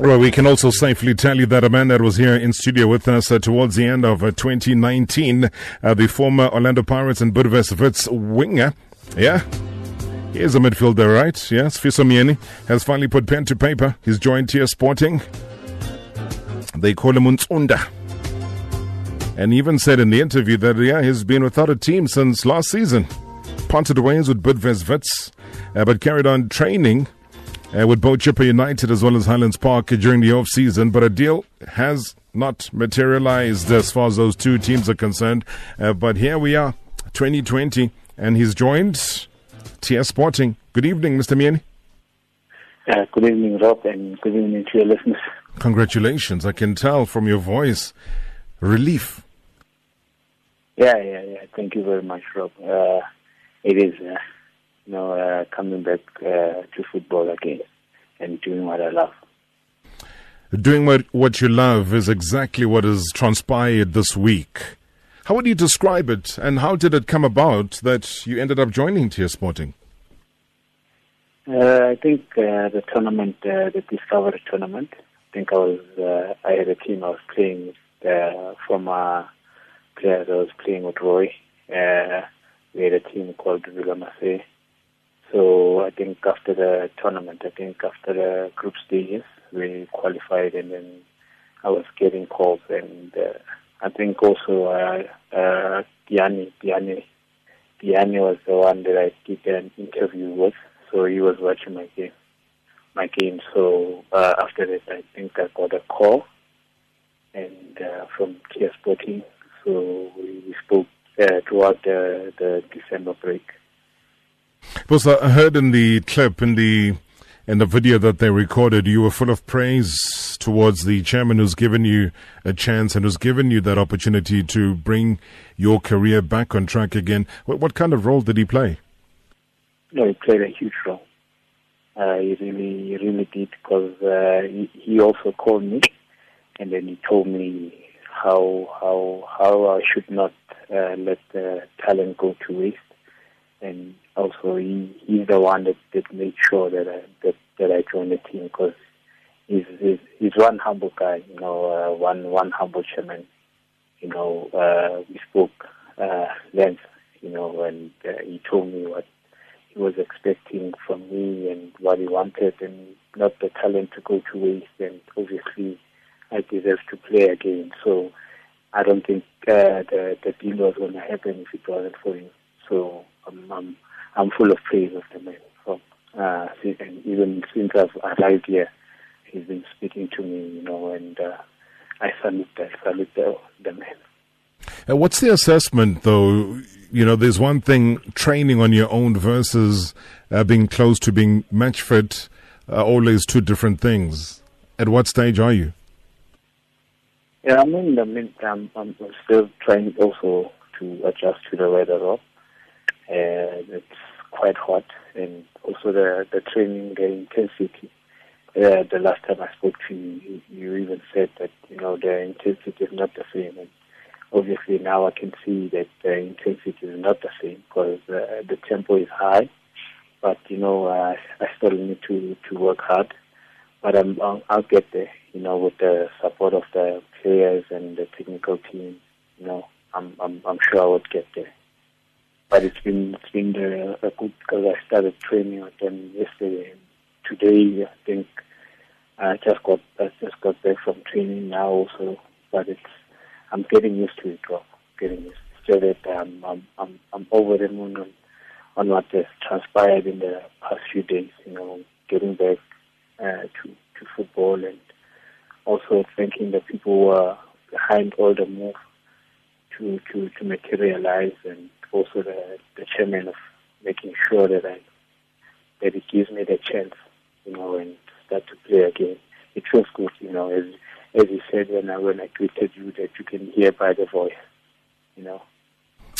Well, we can also safely tell you that a man that was here in studio with us uh, towards the end of uh, 2019, uh, the former Orlando Pirates and Bidvest Wits winger, yeah, he is a midfielder, right? Yes, Sfiso Myeni has finally put pen to paper. He's joined here Sporting. They call him Untsunda. And he even said in the interview that, yeah, he's been without a team since last season. Parted ways with Bidvest Wits, uh, but carried on training uh, with both Chippa United as well as Highlands Park during the off season, but a deal has not materialized as far as those two teams are concerned. Uh, but here we are, 2020, and he's joined TS Sporting. Good evening, Mr. Myeni. Uh, good evening, Rob, and good evening to your listeners. Congratulations. I can tell from your voice relief. Yeah, yeah, yeah. Thank you very much, Rob. Uh, it is. You know, uh, coming back uh, to football again and doing what I love. Doing what, what you love is exactly what has transpired this week. How would you describe it, and how did it come about that you ended up joining TS Sporting? Uh, I think uh, the tournament, uh, the Discovery tournament. I think I was, uh, I had a team I was playing with, uh, from a player I was playing with Roy. Uh, we had a team called Villa Marseille. So I think after the tournament, I think after the group stages, we qualified, and then I was getting calls, and uh, I think also uh, uh, Diani, Diani, Diani was the one that I did an interview with, so he was watching my game, my game. So uh, after that, I think I got a call, and uh, from TS Sporting, so we, we spoke uh, throughout the, the December break. Because I heard in the clip, in the in the video that they recorded, you were full of praise towards the chairman who's given you a chance and who's given you that opportunity to bring your career back on track again. What, what kind of role did he play? No, he played a huge role. Uh, he really, he really did because uh, he, he also called me and then he told me how how how I should not uh, let the talent go to waste and also he, he's the one that, that made sure that I, that, that I joined the team because he's, he's, he's one humble guy, you know, uh, one, one humble chairman. You know, uh, we spoke uh, length, you know, and uh, he told me what he was expecting from me and what he wanted and not the talent to go to waste and obviously I deserve to play again. So I don't think uh, the, the deal was going to happen if it wasn't for him. So I'm, I'm, I'm full of praise of the man. From, uh, and even since I've arrived here, he's been speaking to me, you know, and uh, I salute, I salute the, the man. Uh, what's the assessment, though? You know, there's one thing training on your own versus uh, being close to being match fit. Uh, always two different things. At what stage are you? Yeah, I mean, I mean, I'm, I'm still trying also to adjust to the weather. Up. It's quite hot, and also the the training, the intensity. Uh, the last time I spoke to you, you even said that you know the intensity is not the same, and obviously now I can see that the intensity is not the same because uh, the tempo is high. But you know, uh, I still need to to work hard. But I'm, I'll, I'll get there. You know, with the support of the players and the technical team. You know, I'm I'm I'm sure I would get there but it's been it's been uh, a good because I started training with them yesterday. And today, I think I just got I just got back from training now also, but it's I'm getting used to it. Well, getting used. It's just that um, I'm I'm I'm over the moon on, on what has transpired in the past few days. You know, getting back uh, to to football and also thanking the people who are behind all the move to to to materialize and also the, the chairman of making sure that I that it gives me the chance, you know, and start to play again. It feels good, you know, as as you said when I when I greeted you that you can hear by the voice, you know.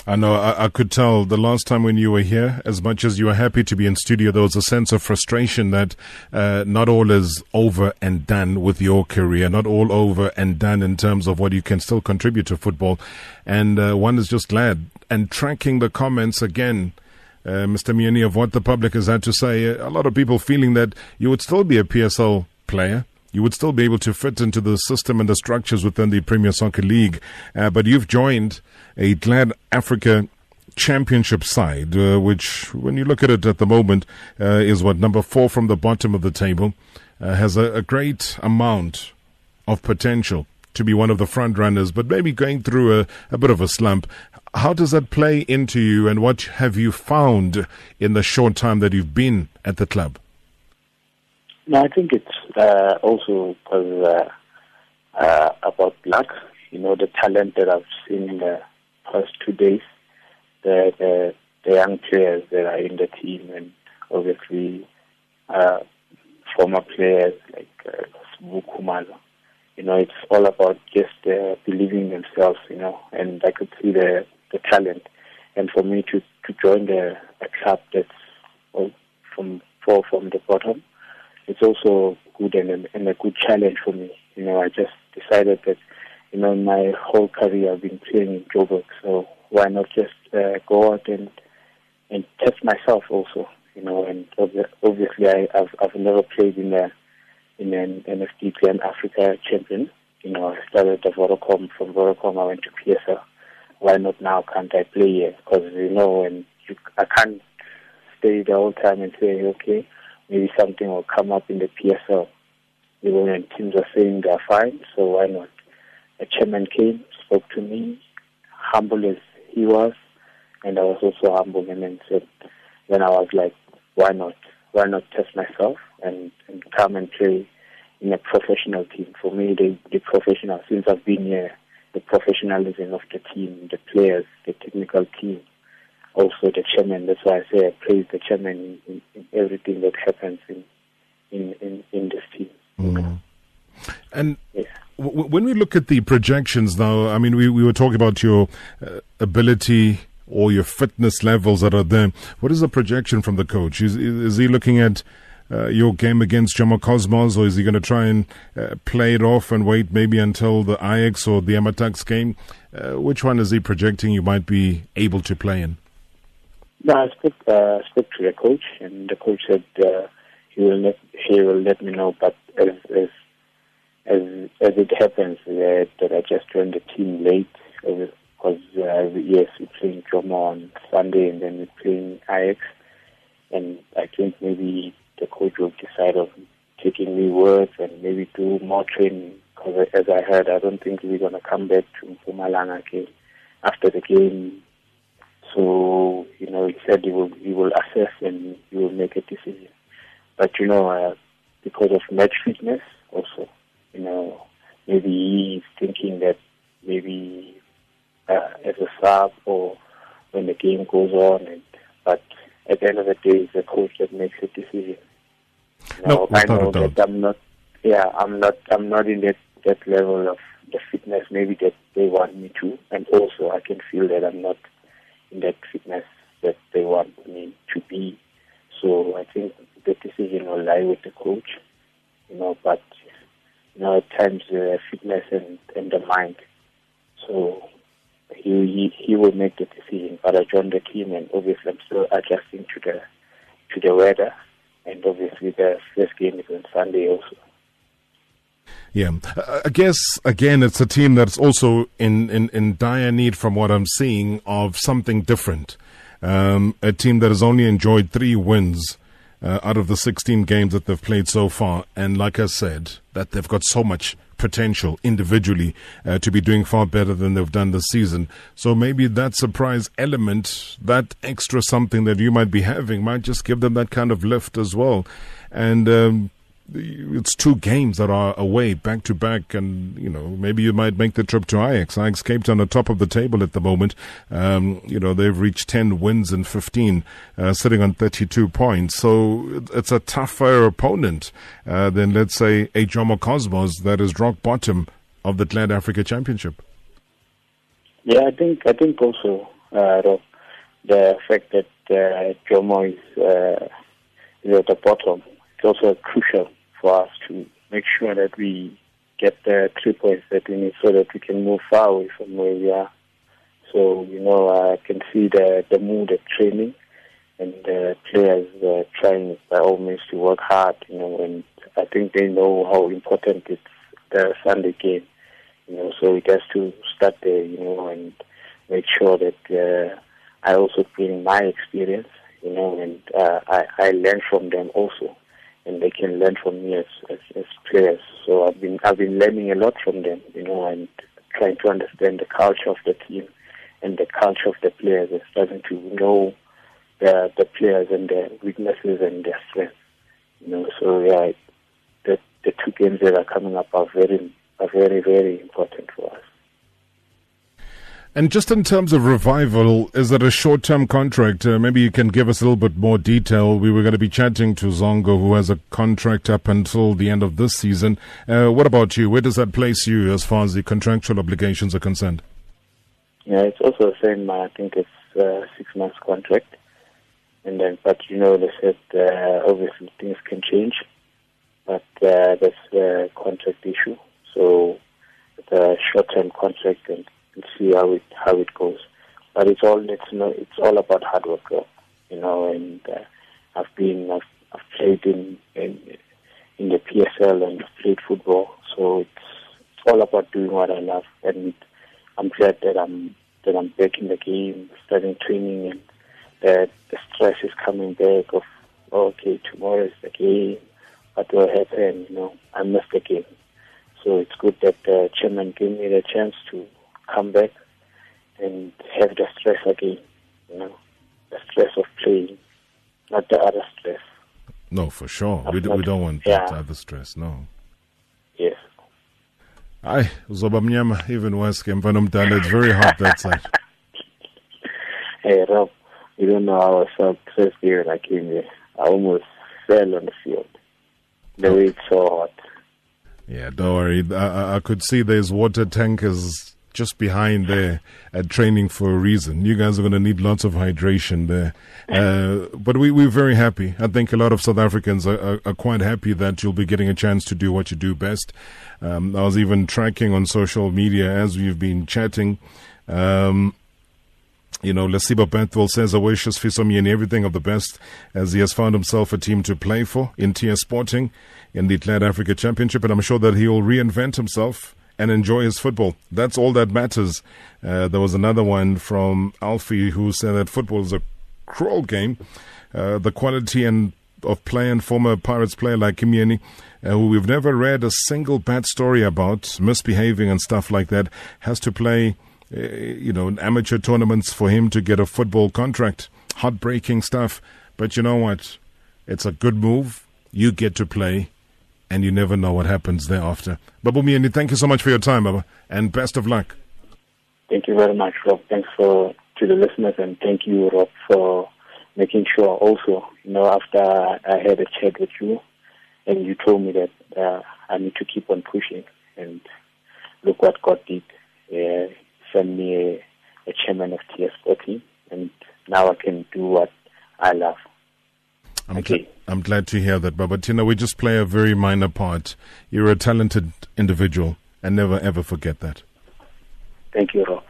I know. I, I, could tell the last time when you were here, as much as you were happy to be in studio, there was a sense of frustration that uh, not all is over and done with your career, not all over and done in terms of what you can still contribute to football. And uh, one is just glad. And tracking the comments again, uh, Mr. Myeni, of what the public has had to say, a lot of people feeling that you would still be a PSL player you would still be able to fit into the system and the structures within the Premier Soccer League. Uh, but you've joined a Glad Africa championship side, uh, which, when you look at it at the moment, uh, is what number four from the bottom of the table, uh, has a, a, great amount of potential to be one of the front runners, but maybe going through a, a bit of a slump. How does that play into you, and what have you found in the short time that you've been at the club? No, I think it's uh, also because uh, uh, about luck. You know, the talent that I've seen in the past two days, the, the, the young players that are in the team, and obviously uh, former players like uh, Khumalo. You know, it's all about just uh, believing themselves. You know, and I could see the the talent, and for me to to join the a club that's from fall from the bottom it's also good and, and a good challenge for me. You know, I just decided that, you know, my whole career I've been playing in Joburg, so why not just uh, go out and and test myself also, you know, and obviously I, I've I've never played in a in an NFD Glad Africa champion. You know, I started at Vodacom. From Vodacom, I went to PSL. Why not now? Can't I play here? Because you know, and you, I can't stay the whole time and say, okay, maybe something will come up in the PSL. Even when teams are saying they're fine, so why not? A chairman came, spoke to me, humble as he was, and I was also humble and then said, then I was like, why not? Why not test myself and, and come and play in a professional team? For me, the, the professional, since I've been here, the professionalism of the team, the players, the technical team, also the chairman. That's why I say I praise the chairman in, in everything that happens in in in, in this team. Mm. And w- when we look at the projections now, I mean, we, we were talking about your uh, ability or your fitness levels that are there. What is the projection from the coach? Is, is he looking at uh, your game against Jomo Cosmos, or is he going to try and uh, play it off and wait maybe until the Ajax or the Amatuks game? Uh, which one is he projecting you might be able to play in? No, I spoke uh, spoke to the coach, and the coach said uh, he will let he will let me know. But as as as, as it happens uh, that I just joined the team late because uh, yes, we're playing Jomo on Sunday, and then we're playing Ajax, and I think maybe the coach will decide on taking me work and maybe do more training. Because as I heard, I don't think we're gonna come back to Mpumalanga again after the game so, you know, he said he will he will assess and he will make a decision. But you know, uh, because of match fitness, also, you know, maybe he's thinking that maybe uh, as a sub or when the game goes on. And, but at the end of the day, it's the coach that makes a decision. No, I know that I'm not. Yeah, I'm not. I'm not in that that level of the fitness maybe that they want me to, and also I can feel that I'm not in that fitness that they want me to be. So I think the decision will lie with the coach, you know, but you know, at times uh, fitness and, and the mind. So he, he he will make the decision. But I joined the team, and obviously I'm still adjusting to the to the weather, and obviously the first game is on Sunday also. Yeah, I guess again, it's a team that's also in, in, in dire need, from what I'm seeing, of something different. Um, a team that has only enjoyed three wins uh, out of the 16 games that they've played so far, and like I said, that they've got so much potential individually uh, to be doing far better than they've done this season. So maybe that surprise element, that extra something that you might be having, might just give them that kind of lift as well. And um, it's two games that are away back to back, and you know maybe you might make the trip to Ajax. Ajax Cape Town on the top of the table at the moment. Um, you know they've reached ten wins and fifteen, uh, sitting on thirty-two points. So it's a tougher opponent uh, than let's say a Jomo Cosmos that is rock bottom of the Glad Africa Championship. Yeah, I think I think also uh, the fact that uh, Jomo is, uh, is at the bottom. It's also crucial for us to make sure that we get the three points that we need so that we can move far away from where we are. So, you know, I can see the, the mood at training and the players are trying by all means to work hard, you know, and I think they know how important it's the Sunday game, you know, so it has to start there, you know, and make sure that uh, I also bring my experience, you know, and uh, I, I learn from them also, and they can learn from me as, as, as players. So I've been I've been learning a lot from them, you know, and trying to understand the culture of the team and the culture of the players and starting to know the the players and their weaknesses and their strengths. You know, so yeah, the the two games that are coming up are very are very very important for us. And just in terms of revival, is it a short term contract? Uh, maybe you can give us a little bit more detail. We were going to be chatting to Zongo, who has a contract up until the end of this season. Uh, what about you? Where does that place you as far as the contractual obligations are concerned? Yeah, it's also the same. I think it's a six months contract. And then, but you know, they said uh, obviously things can change, but uh, that's a contract issue. So it's a short-term contract, and see how it how it goes. But it's all it's you know it's all about hard work, you know. And uh, I've been I've, I've played in, in in the PSL and played football, so it's it's all about doing what I love. And I'm glad that I'm that I'm back in the game, starting training and that the stress is coming back of, okay, tomorrow is the game, what will happen, you know, I missed the game. So it's good that the chairman gave me the chance to come back and have the stress again, you know, the stress of playing, not the other stress. No, for sure. We, we don't want yeah. that other stress, no. Yes. Aye, uzoba mnyama even worse ke mfana omdala it's very hot that side. hey Rob, you don't know how I felt first year I came here. I almost fell on the field. The oh. way it's so hot. Yeah, don't worry. I, I could see there's water tankers just behind there at training for a reason. You guys are going to need lots of hydration there. Uh, but we, we're very happy. I think a lot of South Africans are, are, are, quite happy that you'll be getting a chance to do what you do best. Um, I was even tracking on social media as we've been chatting. Um, you know, Lesiba Bethwell says, I wish Myeni everything of the best as he has found himself a team to play for in TS Sporting in the Glad Africa Championship. And I'm sure that he will reinvent himself and enjoy his football. That's all that matters. Uh, there was another one from Alfie who said that football is a cruel game. Uh, the quality and of play and former Pirates player like Kimieni, uh, who we've never read a single bad story about, misbehaving and stuff like that, has to play uh, you know, amateur tournaments for him to get a football contract. Heartbreaking stuff. But you know what? It's a good move. You get to play, and you never know what happens thereafter. Babu Myeni, thank you so much for your time, Baba, and best of luck. Thank you very much, Rob. Thanks for to the listeners, and thank you, Rob, for making sure also, you know, after I had a chat with you, and you told me that uh, I need to keep on pushing, and look what God did. Uh, send me a, a chairman of TS Sporting, and now I can do what I love. I'm, okay. gl- I'm glad to hear that, Baba Tina. We just play a very minor part. You're a talented individual, and never ever forget that. Thank you, Rob.